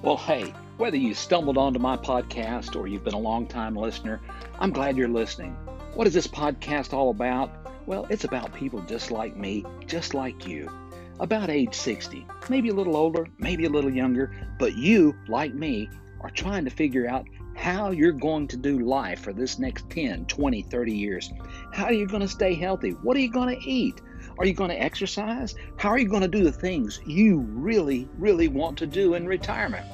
Well, hey, whether you stumbled onto my podcast or you've been a long-time listener, I'm glad you're listening. What is this podcast all about? Well, it's about people just like me, just like you, about age 60, maybe a little older, maybe a little younger, but you, like me, are trying to figure out how you're going to do life for this next 10, 20, 30 years. How are you going to stay healthy? What are you going to eat? Are you going to exercise? How are you going to do the things you really, really want to do in retirement?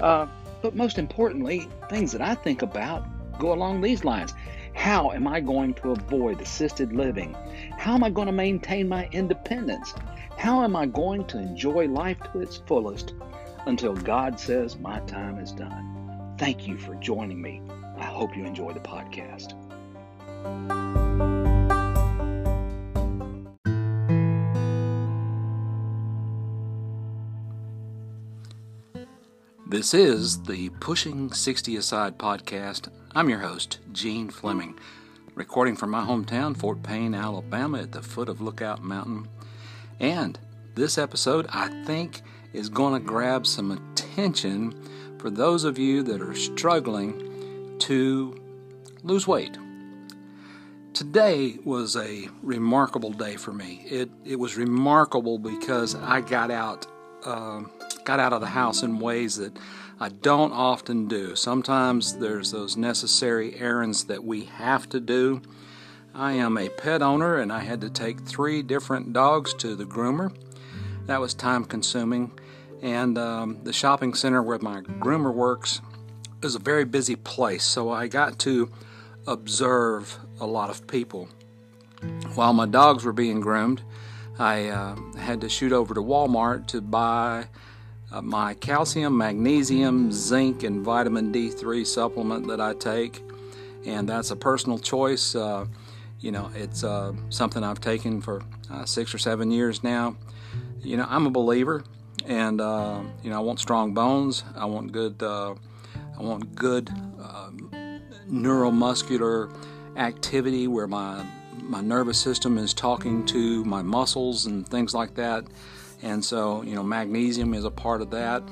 Uh, but most importantly, things that I think about go along these lines. How am I going to avoid assisted living? How am I going to maintain my independence? How am I going to enjoy life to its fullest until God says my time is done? Thank you for joining me. I hope you enjoy the podcast. This is the Pushing 60 Aside podcast. I'm your host, Gene Fleming, recording from my hometown, Fort Payne, Alabama, at the foot of Lookout Mountain. And this episode, I think, is going to grab some attention for those of you that are struggling to lose weight. Today was a remarkable day for me. It, it was remarkable because I got out. Uh, got out of the house in ways that I don't often do. Sometimes there's those necessary errands that we have to do. I am a pet owner and I had to take three different dogs to the groomer. That was time consuming. And um, the shopping center where my groomer works is a very busy place, so I got to observe a lot of people. While my dogs were being groomed, I uh, had to shoot over to Walmart to buy uh, my calcium, magnesium, zinc, and vitamin D3 supplement that I take, and that's a personal choice. Uh, you know, it's uh, something I've taken for uh, six or seven years now. You know, I'm a believer, and uh, you know, I want strong bones. I want good. Uh, I want good neuromuscular activity where my my nervous system is talking to my muscles and things like that. And so, you know, magnesium is a part of that.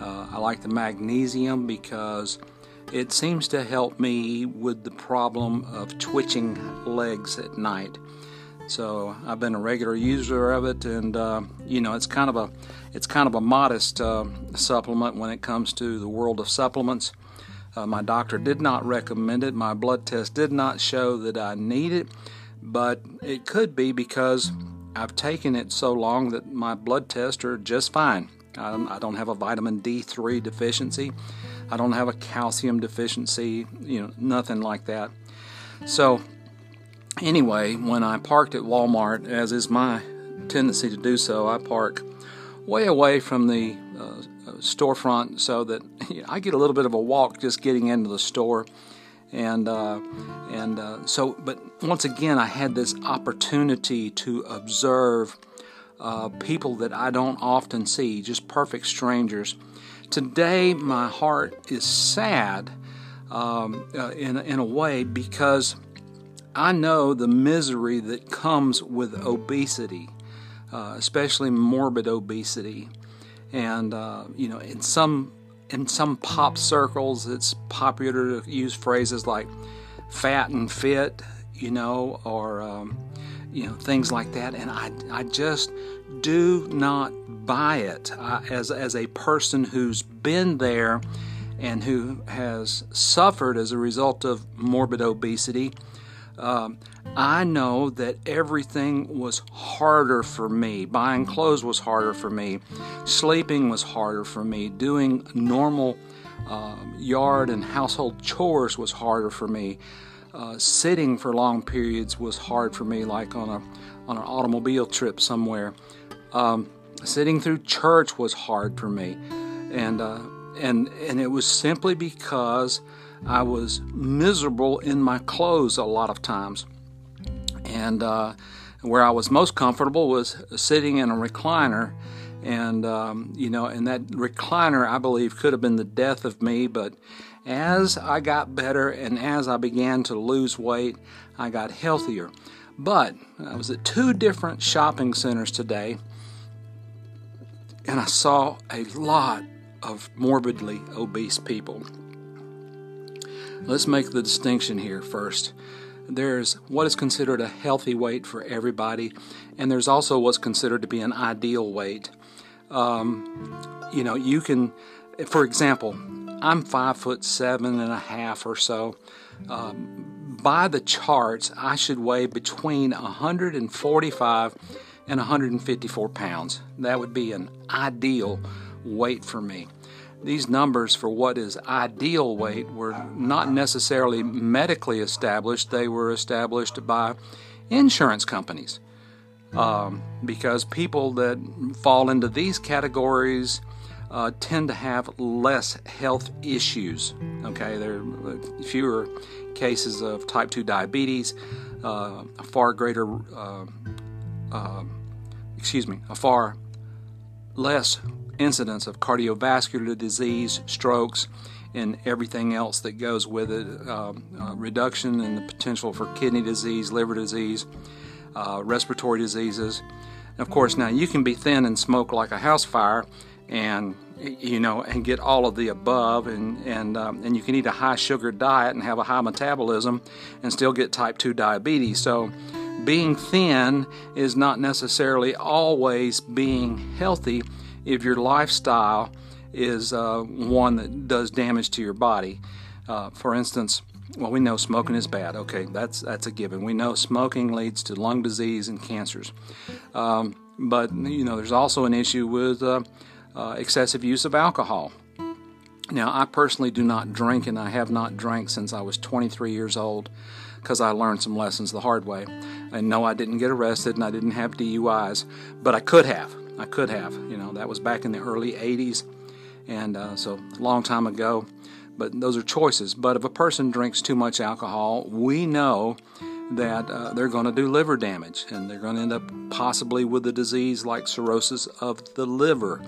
Uh, I like the magnesium because it seems to help me with the problem of twitching legs at night. So I've been a regular user of it, and uh, you know it's kind of a it's kind of a modest uh, supplement when it comes to the world of supplements. Uh, my doctor did not recommend it. My blood test did not show that I need it, but it could be because I've taken it so long that my blood tests are just fine. I don't have a vitamin D3 deficiency. I don't have a calcium deficiency, you know, nothing like that. So, anyway, when I parked at Walmart, as is my tendency to do so, I park way away from the uh, storefront so that you know, I get a little bit of a walk just getting into the store and uh, and uh, so but once again I had this opportunity to observe uh, people that I don't often see just perfect strangers. Today my heart is sad um, uh, in, in a way because I know the misery that comes with obesity uh, especially morbid obesity. And uh, you know in some in some pop circles, it's popular to use phrases like fat and fit, you know, or, um, you know, things like that. And I, I just do not buy it I, as, as a person who's been there and who has suffered as a result of morbid obesity. Um, I know that everything was harder for me. Buying clothes was harder for me. Sleeping was harder for me. Doing normal uh, yard and household chores was harder for me. Uh, sitting for long periods was hard for me, like on a on an automobile trip somewhere. Um, sitting through church was hard for me, and uh, and and it was simply because I was miserable in my clothes a lot of times. And uh, where I was most comfortable was sitting in a recliner. And, um, you know, and that recliner, I believe, could have been the death of me. But as I got better and as I began to lose weight, I got healthier. But I was at two different shopping centers today, and I saw a lot of morbidly obese people. Let's make the distinction here first. There's what is considered a healthy weight for everybody, and there's also what's considered to be an ideal weight. Um, you know, you can, for example, I'm five foot seven and a half or so. Um, by the charts, I should weigh between 145 and 154 pounds. That would be an ideal weight for me. These numbers for what is ideal weight were not necessarily medically established, they were established by insurance companies. Um, because people that fall into these categories uh, tend to have less health issues. Okay, there are fewer cases of type 2 diabetes, uh, a far greater, uh, uh excuse me, a far less incidence of cardiovascular disease, strokes, and everything else that goes with it, um, uh, reduction in the potential for kidney disease, liver disease, uh, respiratory diseases. And of course, now you can be thin and smoke like a house fire, and you know, and get all of the above, and and um, and you can eat a high sugar diet and have a high metabolism, and still get type two diabetes. So, being thin is not necessarily always being healthy if your lifestyle is uh, one that does damage to your body. Uh, for instance, well, we know smoking is bad. Okay, that's that's a given. We know smoking leads to lung disease and cancers. Um, but you know, there's also an issue with uh, uh excessive use of alcohol. Now, I personally do not drink, and I have not drank since I was 23 years old because I learned some lessons the hard way. And no, I didn't get arrested, and I didn't have DUIs, but I could have. I could have. You know, that was back in the early 80s, and uh, so a long time ago. But those are choices. But if a person drinks too much alcohol, we know that uh, they're going to do liver damage and they're going to end up possibly with a disease like cirrhosis of the liver.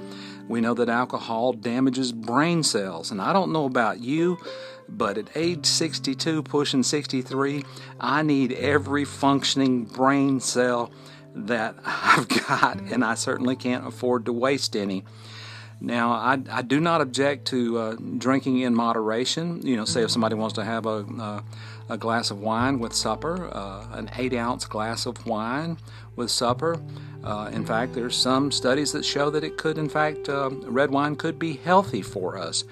We know that alcohol damages brain cells. And I don't know about you, but at age 62, pushing 63, I need every functioning brain cell that I've got, and I certainly can't afford to waste any. Now, I, I do not object to uh, drinking in moderation. You know, say if somebody wants to have a, a glass of wine with supper, uh, an eight ounce glass of wine with supper. Uh, in fact, there's some studies that show that it could, in fact, uh, red wine could be healthy for us.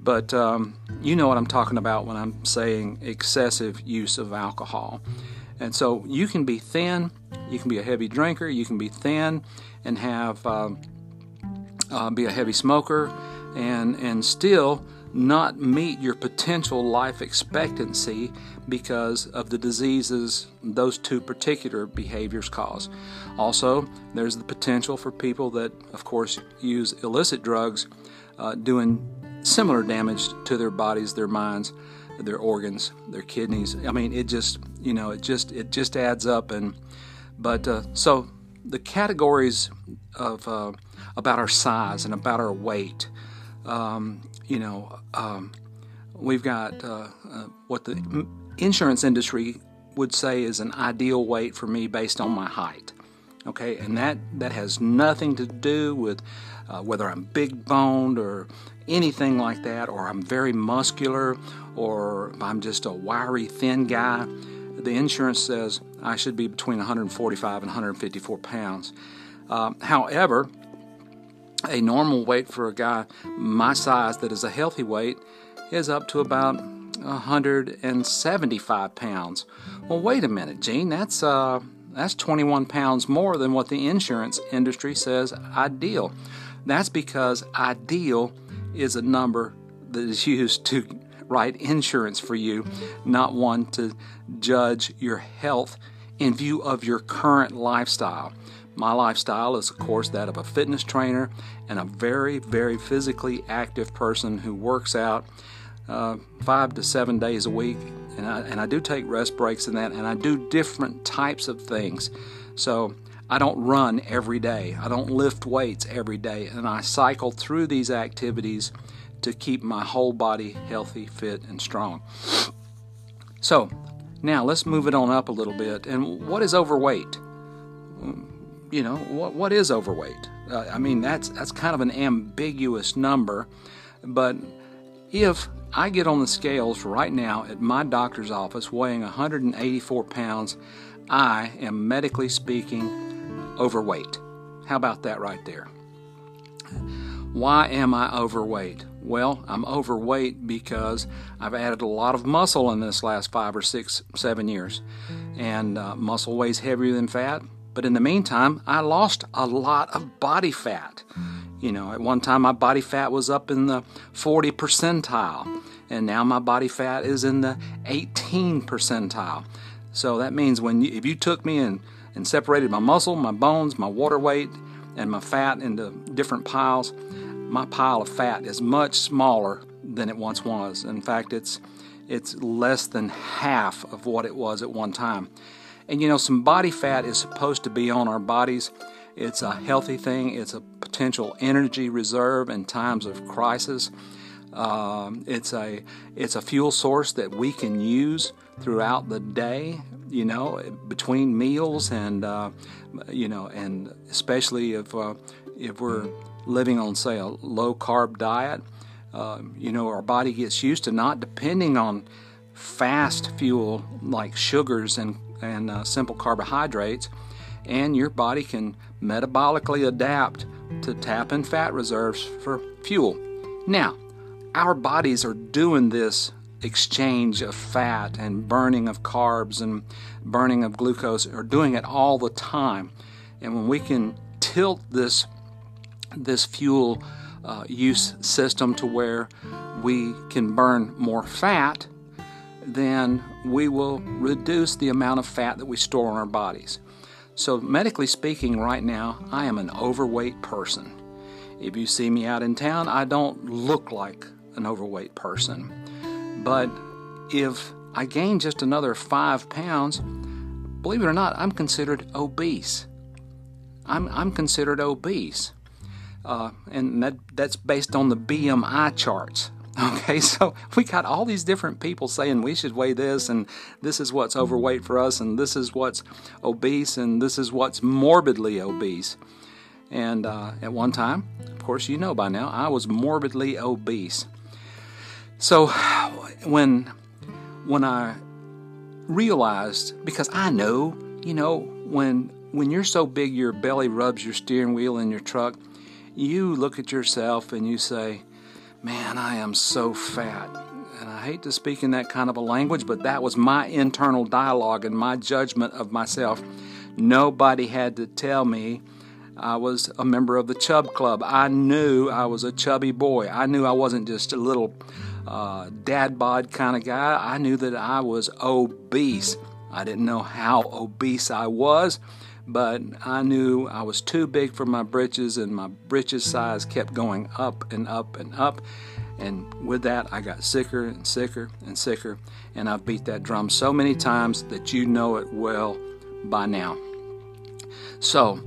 But um, you know what I'm talking about when I'm saying excessive use of alcohol. And so you can be thin, you can be a heavy drinker, you can be thin and have um, uh, be a heavy smoker, and and still not meet your potential life expectancy because of the diseases those two particular behaviors cause. Also, there's the potential for people that, of course, use illicit drugs uh, doing similar damage to their bodies, their minds, their organs, their kidneys. I mean, it just you know it just it just adds up. And but uh, so the categories of uh, about our size and about our weight. Um, you know, um, we've got uh, uh what the insurance industry would say is an ideal weight for me based on my height. Okay, and that that has nothing to do with uh, whether I'm big boned or anything like that, or I'm very muscular, or I'm just a wiry, thin guy. The insurance says I should be between 145 and 154 pounds. Uh, however, a normal weight for a guy my size that is a healthy weight is up to about 175 pounds. Well, wait a minute, Gene. That's uh, that's 21 pounds more than what the insurance industry says ideal. That's because ideal is a number that is used to write insurance for you, not one to judge your health in view of your current lifestyle. My lifestyle is, of course, that of a fitness trainer and a very, very physically active person who works out uh, five to seven days a week. And I, and I do take rest breaks in that, and I do different types of things. So I don't run every day, I don't lift weights every day, and I cycle through these activities to keep my whole body healthy, fit, and strong. So, now let's move it on up a little bit. And what is overweight? you know, what what is overweight? Uh, I mean, that's that's kind of an ambiguous number, but if I get on the scales right now at my doctor's office weighing 184 pounds, I am medically speaking overweight. How about that right there? Why am I overweight? Well, I'm overweight because I've added a lot of muscle in this last five or six, seven years. And uh, muscle weighs heavier than fat. But in the meantime, I lost a lot of body fat. You know, at one time my body fat was up in the 40 percentile, and now my body fat is in the 18 percentile. So that means when you, if you took me and, and separated my muscle, my bones, my water weight, and my fat into different piles, my pile of fat is much smaller than it once was. In fact, it's it's less than half of what it was at one time. And you know, some body fat is supposed to be on our bodies. It's a healthy thing. It's a potential energy reserve in times of crisis. Um, it's a it's a fuel source that we can use throughout the day. You know, between meals and uh, you know, and especially if uh, if we're living on, say, a low carb diet, uh, you know, our body gets used to not depending on fast fuel like sugars and, and uh, simple carbohydrates, and your body can metabolically adapt to tap in fat reserves for fuel. Now, our bodies are doing this exchange of fat and burning of carbs and burning of glucose are doing it all the time. And when we can tilt this this fuel uh, use system to where we can burn more fat, then we will reduce the amount of fat that we store in our bodies. So, medically speaking, right now, I am an overweight person. If you see me out in town, I don't look like an overweight person. But if I gain just another five pounds, believe it or not, I'm considered obese. I'm, I'm considered obese. Uh, and that, that's based on the BMI charts. Okay, so we got all these different people saying we should weigh this, and this is what's overweight for us, and this is what's obese, and this is what's morbidly obese. And uh, at one time, of course, you know by now, I was morbidly obese. So when when I realized, because I know, you know, when when you're so big your belly rubs your steering wheel in your truck, you look at yourself and you say, Man, I am so fat. And I hate to speak in that kind of a language, but that was my internal dialogue and my judgment of myself. Nobody had to tell me I was a member of the Chub Club. I knew I was a chubby boy. I knew I wasn't just a little uh, dad bod kind of guy. I knew that I was obese. I didn't know how obese I was, but I knew I was too big for my britches, and my britches size kept going up and up and up. And with that, I got sicker and sicker and sicker. And I've beat that drum so many times that you know it well by now. So,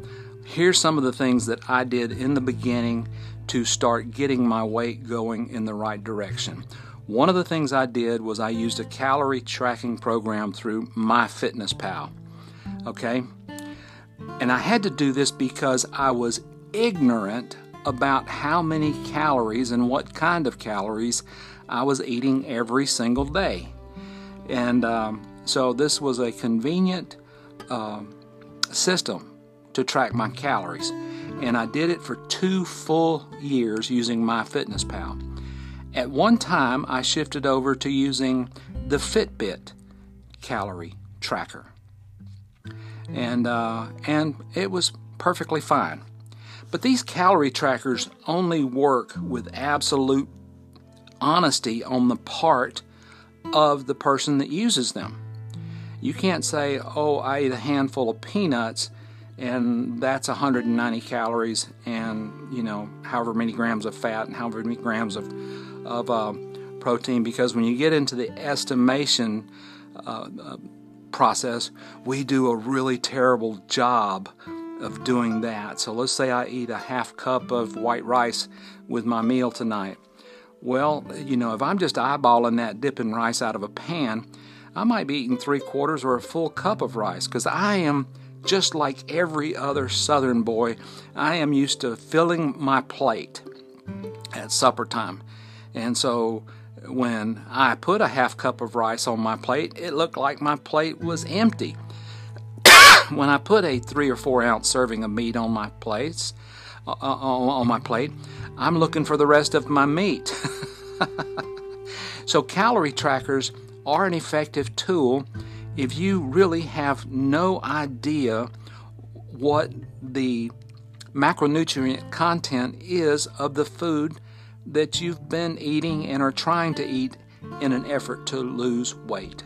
here's some of the things that I did in the beginning to start getting my weight going in the right direction. One of the things I did was I used a calorie tracking program through MyFitnessPal. Okay? And I had to do this because I was ignorant about how many calories and what kind of calories I was eating every single day. And um, so this was a convenient uh, system to track my calories. And I did it for two full years using MyFitnessPal. At one time, I shifted over to using the Fitbit calorie tracker and uh, and it was perfectly fine. But these calorie trackers only work with absolute honesty on the part of the person that uses them. You can't say, "Oh, I ate a handful of peanuts." And that's 190 calories and you know however many grams of fat and however many grams of of uh, protein because when you get into the estimation uh, uh process, we do a really terrible job of doing that. So let's say I eat a half cup of white rice with my meal tonight. Well, you know, if I'm just eyeballing that dipping rice out of a pan, I might be eating three quarters or a full cup of rice because I am just like every other Southern boy, I am used to filling my plate at supper time. And so when I put a half cup of rice on my plate, it looked like my plate was empty. when I put a three or four ounce serving of meat on my plates, uh, uh on my plate, I'm looking for the rest of my meat. so calorie trackers are an effective tool if you really have no idea what the macronutrient content is of the food that you've been eating and are trying to eat in an effort to lose weight.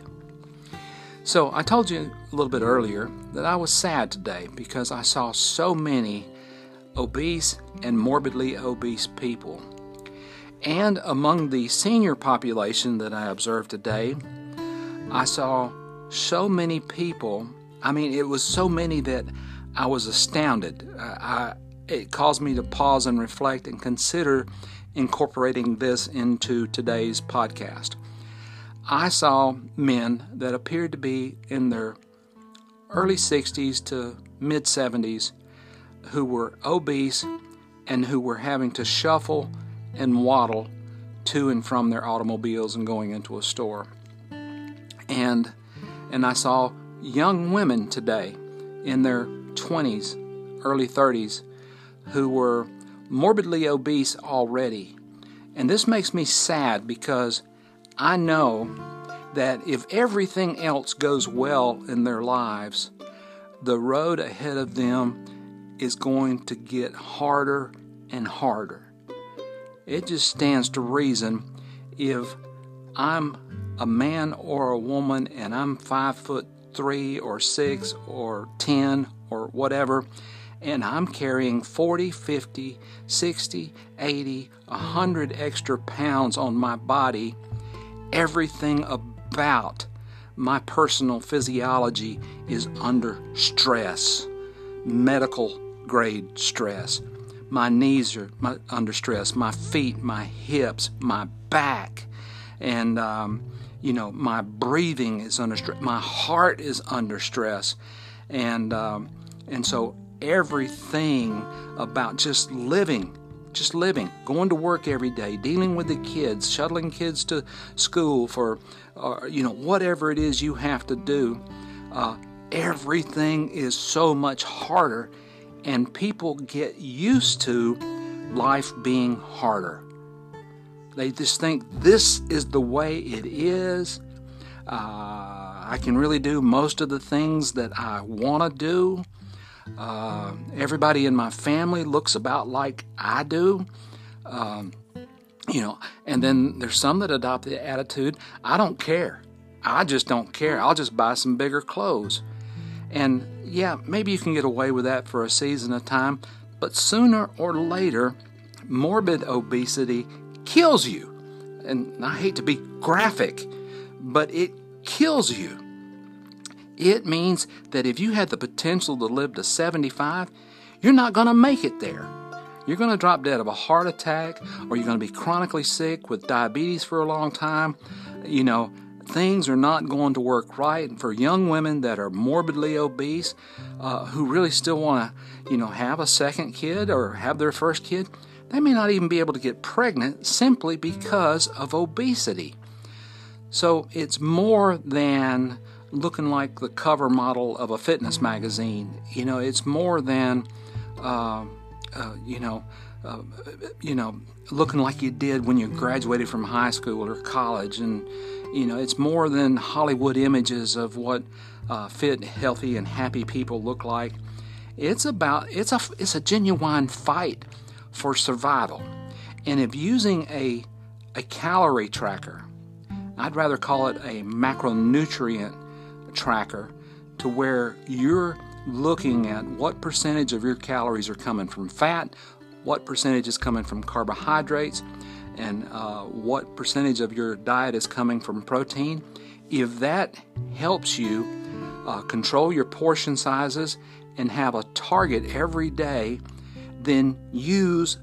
So, I told you a little bit earlier that I was sad today because I saw so many obese and morbidly obese people. And among the senior population that I observed today, I saw so many people. I mean, it was so many that I was astounded. Uh, I, it caused me to pause and reflect and consider incorporating this into today's podcast. I saw men that appeared to be in their early 60s to mid 70s who were obese and who were having to shuffle and waddle to and from their automobiles and going into a store. And and I saw young women today in their 20s, early 30s who were morbidly obese already. And this makes me sad because I know that if everything else goes well in their lives, the road ahead of them is going to get harder and harder. It just stands to reason if I'm a man or a woman and I'm five foot three or six or ten or whatever, and I'm carrying 40, 50, 60, 80, 100 extra pounds on my body, everything about my personal physiology is under stress, medical grade stress. My knees are under stress, my feet, my hips, my back, and um, you know, my breathing is under stress, my heart is under stress, and um, and so everything about just living, just living, going to work every day, dealing with the kids, shuttling kids to school for, uh, you know, whatever it is you have to do. Uh, everything is so much harder, and people get used to life being harder. They just think this is the way it is. Uh, I can really do most of the things that I want to do. Uh, everybody in my family looks about like I do. Um, you know, and then there's some that adopt the attitude I don't care. I just don't care. I'll just buy some bigger clothes. And yeah, maybe you can get away with that for a season of time, but sooner or later, morbid obesity kills you. And I hate to be graphic, but it kills you. It means that if you had the potential to live to 75, you're not going to make it there. You're going to drop dead of a heart attack, or you're going to be chronically sick with diabetes for a long time. You know, things are not going to work right. And for young women that are morbidly obese, uh, who really still want to, you know, have a second kid or have their first kid, they may not even be able to get pregnant simply because of obesity. So it's more than looking like the cover model of a fitness magazine. You know, it's more than, uh, uh, you know, uh, you know, looking like you did when you graduated from high school or college, and you know, it's more than Hollywood images of what uh, fit, healthy, and happy people look like. It's about it's a it's a genuine fight for survival, and if using a a calorie tracker, I'd rather call it a macronutrient tracker to where you're looking at what percentage of your calories are coming from fat, what percentage is coming from carbohydrates, and uh, what percentage of your diet is coming from protein. If that helps you uh, control your portion sizes and have a target every day, then use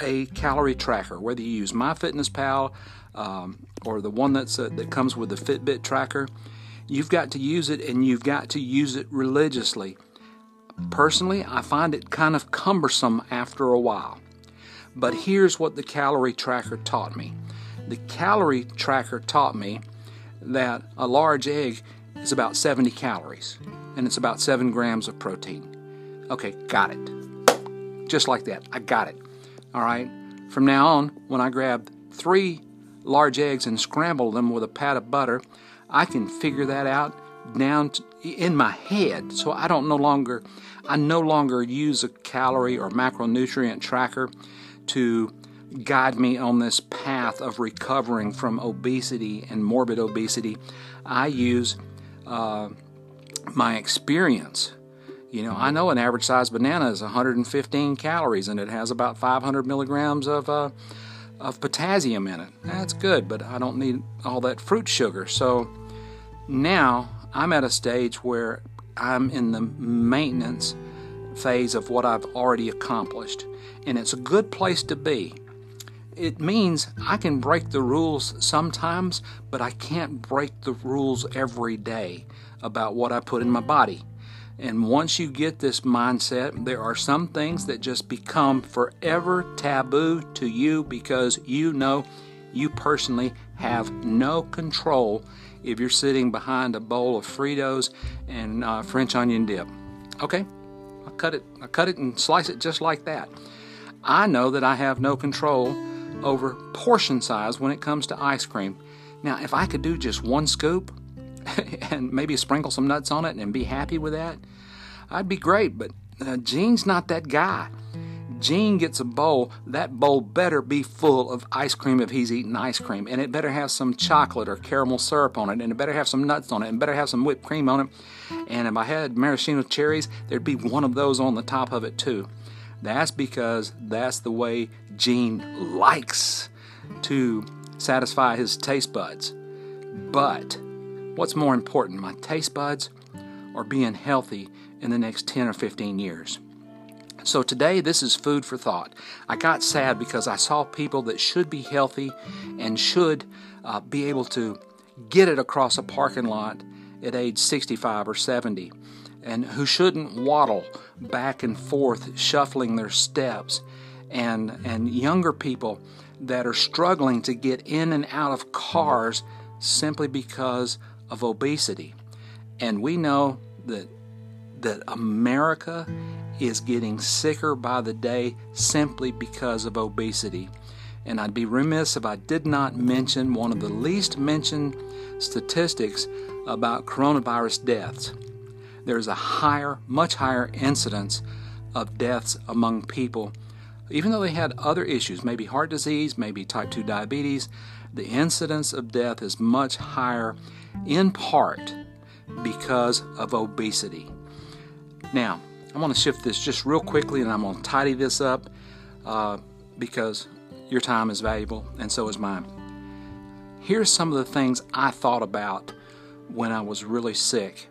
a calorie tracker, whether you use MyFitnessPal um, or the one that's uh, that comes with the Fitbit tracker. You've got to use it and you've got to use it religiously. Personally, I find it kind of cumbersome after a while. But here's what the calorie tracker taught me the calorie tracker taught me that a large egg is about 70 calories and it's about 7 grams of protein. Okay, got it. Just like that. I got it. All right. From now on, when I grab three large eggs and scramble them with a pat of butter, I can figure that out down to, in my head. So I don't no longer I no longer use a calorie or macronutrient tracker to guide me on this path of recovering from obesity and morbid obesity. I use uh, my experience. You know, I know an average sized banana is 115 calories and it has about 500 milligrams of uh, of potassium in it. That's good, but I don't need all that fruit sugar. So now I'm at a stage where I'm in the maintenance phase of what I've already accomplished, and it's a good place to be. It means I can break the rules sometimes, but I can't break the rules every day about what I put in my body. And once you get this mindset, there are some things that just become forever taboo to you because you know you personally have no control if you're sitting behind a bowl of Fritos and uh, French onion dip. Okay, I cut it. I cut it and slice it just like that. I know that I have no control over portion size when it comes to ice cream. Now, if I could do just one scoop and maybe sprinkle some nuts on it and be happy with that, I'd be great. But uh, Gene's not that guy. Gene gets a bowl, that bowl better be full of ice cream if he's eating ice cream. And it better have some chocolate or caramel syrup on it. And it better have some nuts on it. And better have some whipped cream on it. And if I had maraschino cherries, there'd be one of those on the top of it too. That's because that's the way Gene likes to satisfy his taste buds. But what's more important, my taste buds or being healthy in the next 10 or 15 years? So today, this is food for thought. I got sad because I saw people that should be healthy and should uh, be able to get it across a parking lot at age 65 or 70 and who shouldn't waddle back and forth shuffling their steps and and younger people that are struggling to get in and out of cars simply because of obesity and we know that that America is getting sicker by the day simply because of obesity. And I'd be remiss if I did not mention one of the least mentioned statistics about coronavirus deaths. There's a higher, much higher incidence of deaths among people, even though they had other issues, maybe heart disease, maybe type 2 diabetes. The incidence of death is much higher in part because of obesity. Now, I want to shift this just real quickly and I'm going to tidy this up uh, because your time is valuable and so is mine. Here's some of the things I thought about when I was really sick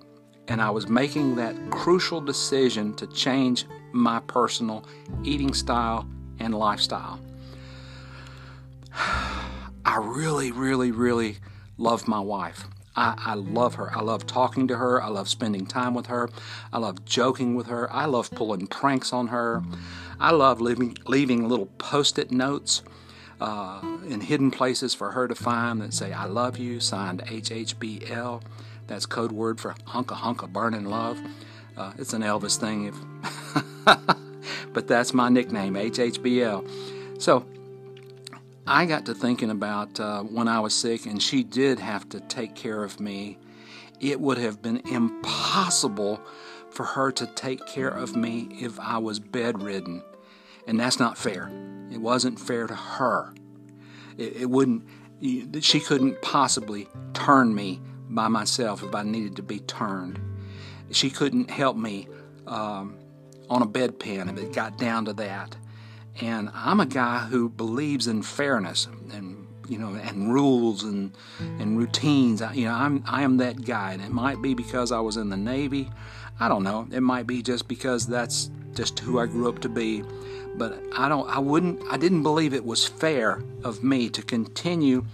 and I was making that crucial decision to change my personal eating style and lifestyle. I really, really, really love my wife. I, I, love her. I love talking to her. I love spending time with her. I love joking with her. I love pulling pranks on her. I love leaving, leaving little post it notes uh, in hidden places for her to find that say, I love you, signed HHBL. That's code word for hunka hunka burning love. Uh, it's an Elvis thing, if but that's my nickname, HHBL. So I got to thinking about uh, when I was sick and she did have to take care of me. It would have been impossible for her to take care of me if I was bedridden. And that's not fair. It wasn't fair to her. It, it wouldn't, she couldn't possibly turn me by myself if I needed to be turned. She couldn't help me um, on a bedpan if it got down to that. And I'm a guy who believes in fairness and you know and rules and and routines. You know, I'm I am that guy, and it might be because I was in the Navy. I don't know. It might be just because that's just who I grew up to be. But I don't. I wouldn't. I didn't believe it was fair of me to continue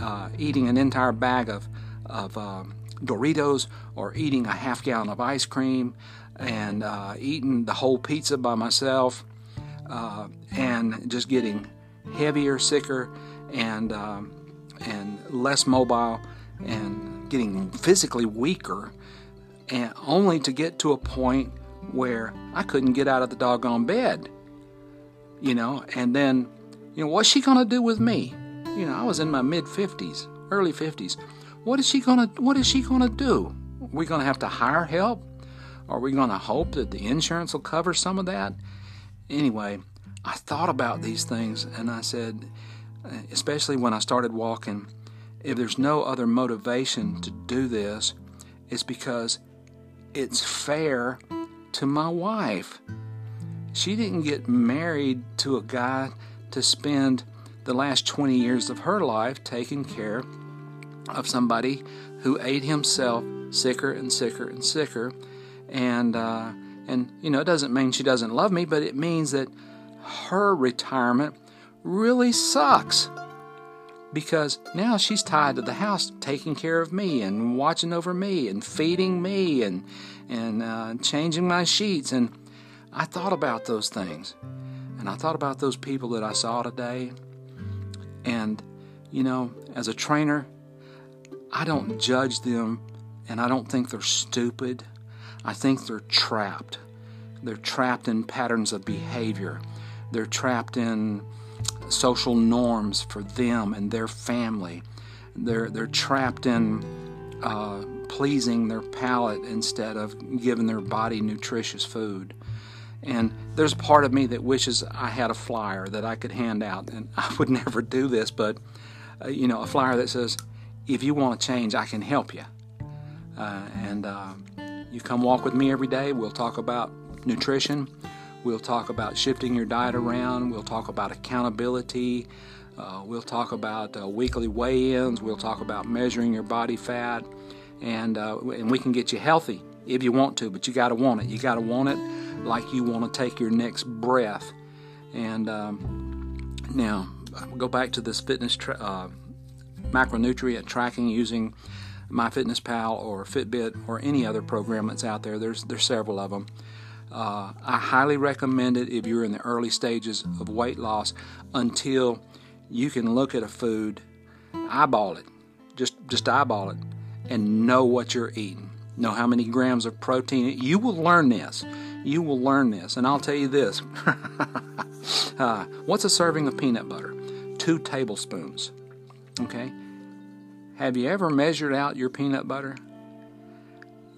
uh, eating an entire bag of of uh, Doritos or eating a half gallon of ice cream and uh, eating the whole pizza by myself uh, and just getting heavier, sicker, and um, and less mobile, and getting physically weaker, and only to get to a point where I couldn't get out of the doggone bed. You know, and then, you know, what's she gonna do with me? You know, I was in my mid fifties, early fifties. What is she gonna What is she gonna do? Are we gonna have to hire help? Are we gonna hope that the insurance will cover some of that? Anyway, I thought about these things and I said, especially when I started walking, if there's no other motivation to do this, it's because it's fair to my wife. She didn't get married to a guy to spend the last 20 years of her life taking care of somebody who ate himself sicker and sicker and sicker. And, uh, and you know, it doesn't mean she doesn't love me, but it means that her retirement really sucks. Because now she's tied to the house taking care of me and watching over me and feeding me and and uh, changing my sheets. And I thought about those things. And I thought about those people that I saw today. And you know as a trainer I don't judge them and I don't think they're stupid I think they're trapped they're trapped in patterns of behavior they're trapped in social norms for them and their family. They're, they're trapped in uh, pleasing their palate instead of giving their body nutritious food. And there's a part of me that wishes I had a flyer that I could hand out. And I would never do this, but, uh, you know, a flyer that says, if you want to change, I can help you. Uh, and uh, you come walk with me every day. We'll talk about nutrition. We'll talk about shifting your diet around. We'll talk about accountability. Uh, we'll talk about uh, weekly weigh ins. We'll talk about measuring your body fat. And, uh, and we can get you healthy if you want to, but you got to want it. You got to want it like you want to take your next breath. And um, now, go back to this fitness tra- uh, macronutrient tracking using MyFitnessPal or Fitbit or any other program that's out there. There's, there's several of them. Uh, I highly recommend it if you're in the early stages of weight loss until you can look at a food, eyeball it, just just eyeball it, and know what you're eating. Know how many grams of protein. You will learn this. You will learn this, and I'll tell you this. uh, what's a serving of peanut butter? Two tablespoons. Okay. Have you ever measured out your peanut butter?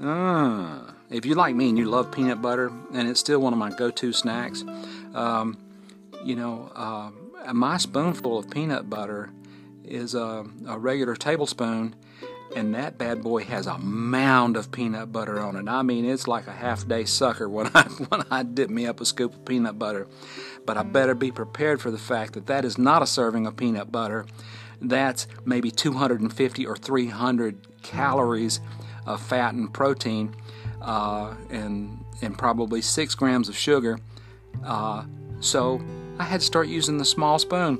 Uh, if you like me and you love peanut butter, and it's still one of my go-to snacks, um, you know, uh, my spoonful of peanut butter is a, a, regular tablespoon, and that bad boy has a mound of peanut butter on it. I mean, it's like a half-day sucker when I when I dip me up a scoop of peanut butter. But I better be prepared for the fact that that is not a serving of peanut butter. That's maybe 250 or 300 calories of fat and protein uh, and and probably six grams of sugar. Uh, so I had to start using the small spoon.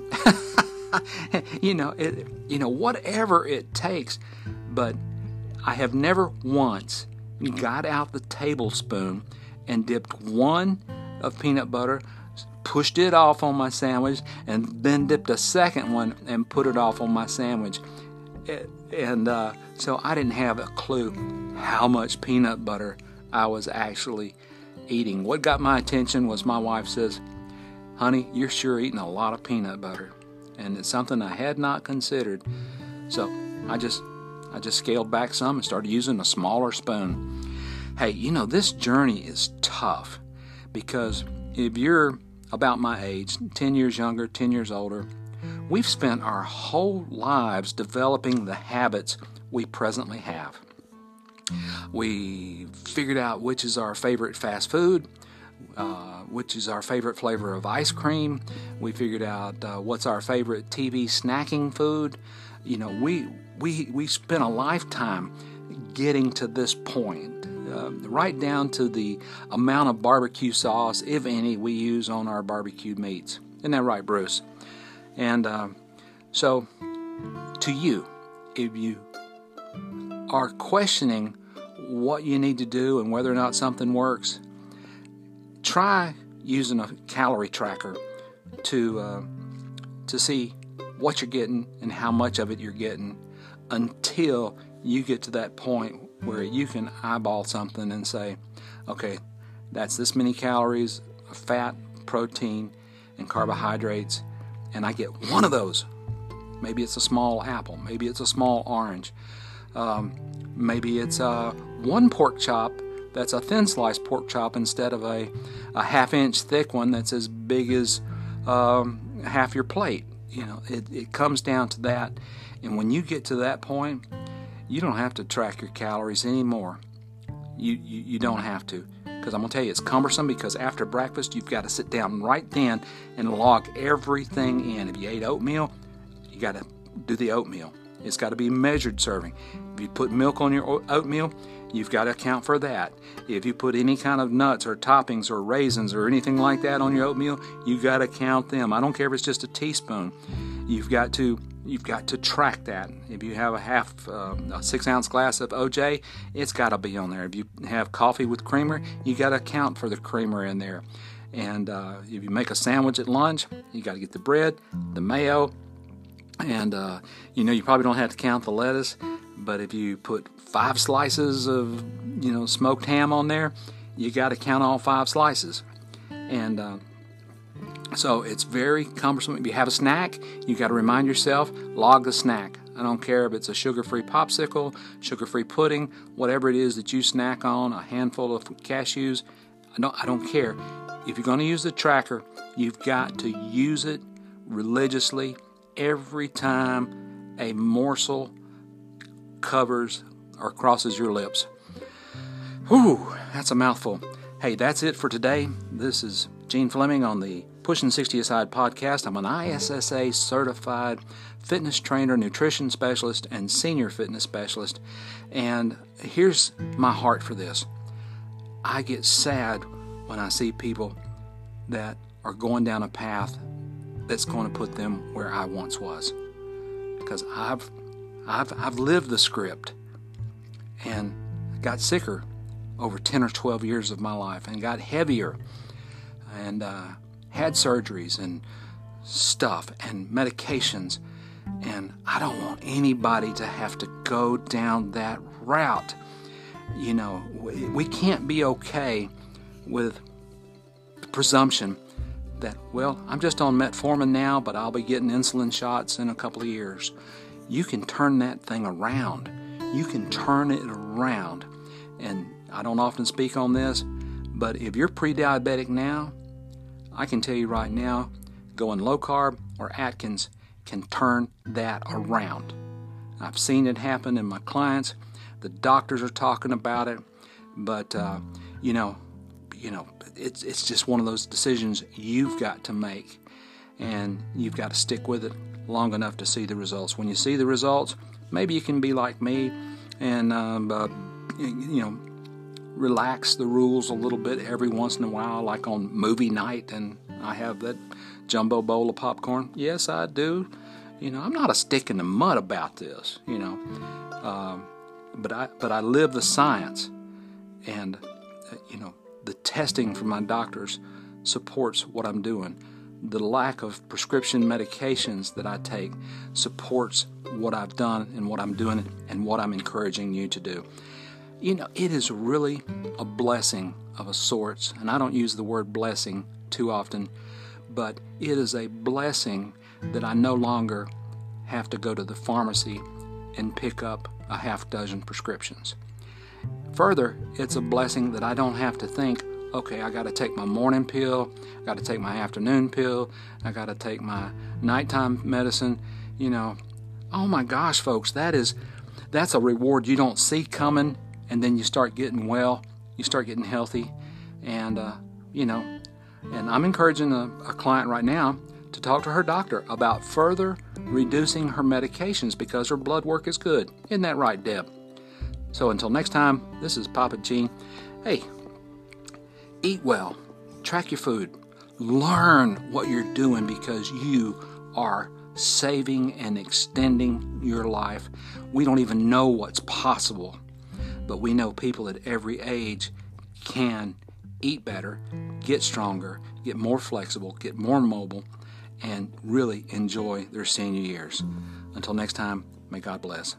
you know, it, you know, whatever it takes. But I have never once got out the tablespoon and dipped one of peanut butter, pushed it off on my sandwich, and then dipped a second one and put it off on my sandwich. And uh, so I didn't have a clue how much peanut butter I was actually eating. What got my attention was my wife says, Honey, you're sure eating a lot of peanut butter. And it's something I had not considered. So I just I just scaled back some and started using a smaller spoon. Hey, you know, this journey is tough because if you're about my age, 10 years younger, 10 years older, we've spent our whole lives developing the habits we presently have. We figured out which is our favorite fast food, uh, which is our favorite flavor of ice cream. We figured out uh, what's our favorite TV snacking food. You know, we we we spent a lifetime getting to this point, uh, right down to the amount of barbecue sauce, if any, we use on our barbecue meats. Isn't that right, Bruce? And uh, so, to you, if you are questioning what you need to do and whether or not something works, try using a calorie tracker to uh, to see what you're getting and how much of it you're getting until you get to that point where you can eyeball something and say, okay, that's this many calories, fat, protein, and carbohydrates, and I get one of those. Maybe it's a small apple, maybe it's a small orange, um, maybe it's a one pork chop that's a thin sliced pork chop instead of a, a half inch thick one that's as big as um, half your plate. You know, it, it comes down to that. And when you get to that point, you don't have to track your calories anymore. You, you, you don't have to. Because I'm going to tell you, it's cumbersome because after breakfast, you've got to sit down right then and log everything in. If you ate oatmeal, you got to do the oatmeal. It's got to be measured serving. If you put milk on your oatmeal, you've got to account for that. If you put any kind of nuts or toppings or raisins or anything like that on your oatmeal, you've got to count them. I don't care if it's just a teaspoon. You've got to you've got to track that. If you have a half uh, a six ounce glass of OJ, it's got to be on there. If you have coffee with creamer, you got to account for the creamer in there. And uh, if you make a sandwich at lunch, you got to get the bread, the mayo, and uh, you know, you probably don't have to count the lettuce, but if you put five slices of you know smoked ham on there, you got to count all five slices. And uh, so it's very cumbersome. If you have a snack, you got to remind yourself log the snack. I don't care if it's a sugar-free popsicle, sugar-free pudding, whatever it is that you snack on, a handful of cashews. I don't. I don't care. If you're going to use the tracker, you've got to use it religiously every time a morsel covers or crosses your lips. Whew, that's a mouthful. Hey, that's it for today. This is Gene Fleming on the Pushing 60 Aside podcast. I'm an ISSA certified fitness trainer, nutrition specialist, and senior fitness specialist. And here's my heart for this I get sad when I see people that are going down a path that's going to put them where I once was. Because I've, I've, I've lived the script and got sicker over 10 or 12 years of my life and got heavier and uh, had surgeries and stuff and medications. And I don't want anybody to have to go down that route. You know, we can't be okay with the presumption that, well, I'm just on metformin now, but I'll be getting insulin shots in a couple of years. You can turn that thing around. You can turn it around. And I don't often speak on this, but if you're pre diabetic now, I can tell you right now, going low carb or Atkins can turn that around. I've seen it happen in my clients. The doctors are talking about it, but uh, you know, you know, it's it's just one of those decisions you've got to make, and you've got to stick with it long enough to see the results. When you see the results, maybe you can be like me, and um, uh, you know, relax the rules a little bit every once in a while, like on movie night, and I have that jumbo bowl of popcorn. Yes, I do. You know, I'm not a stick in the mud about this. You know, um, but I but I live the science, and uh, you know the testing from my doctors supports what I'm doing. The lack of prescription medications that I take supports what I've done and what I'm doing and what I'm encouraging you to do. You know, it is really a blessing of a sorts, and I don't use the word blessing too often, but it is a blessing that I no longer have to go to the pharmacy and pick up a half dozen prescriptions. Further, it's a blessing that I don't have to think, okay, I got to take my morning pill, I got to take my afternoon pill, I got to take my nighttime medicine, you know. Oh my gosh, folks, that is that's a reward you don't see coming and then you start getting well, you start getting healthy and uh, you know, and I'm encouraging a, a client right now to talk to her doctor about further reducing her medications because her blood work is good. Isn't that right, Deb? So until next time, this is Papa Gene. Hey, eat well, track your food, learn what you're doing because you are saving and extending your life. We don't even know what's possible, but we know people at every age can eat better, get stronger, get more flexible, get more mobile, and really enjoy their senior years. Until next time, may God bless.